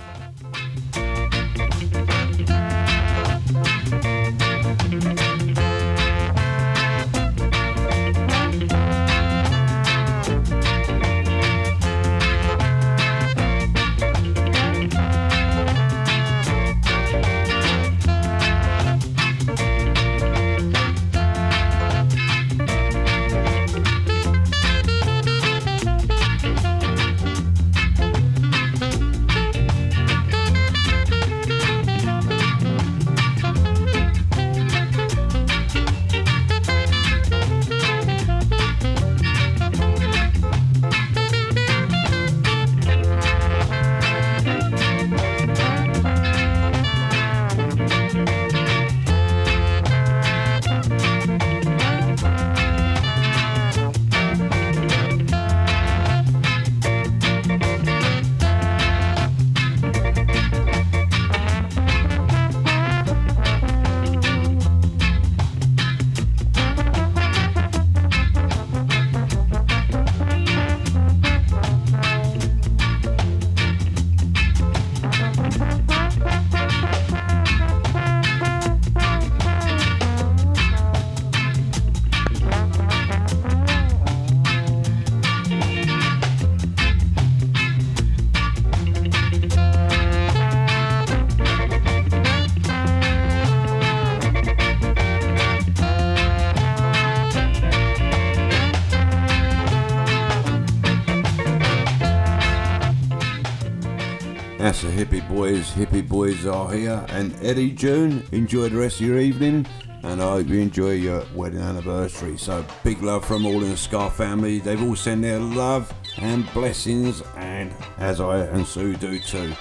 Hippy Boys. Are here. And Eddie June, enjoy the rest of your evening. And I hope you enjoy your wedding anniversary. So big love from all in the Ska family. They've all sent their love and blessings, and as I and Sue do too.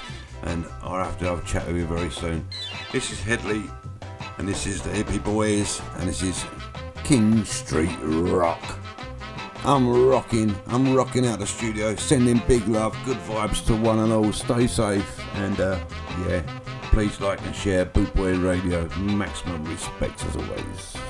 And I'll have to have a chat with you very soon. This is Headley, and this is the Hippy Boys, and this is King Street Rock. I'm rocking, I'm rocking out the studio, sending big love, good vibes to one and all. Stay safe, and uh, yeah, please like and share Bootboy Radio. Maximum respect as always.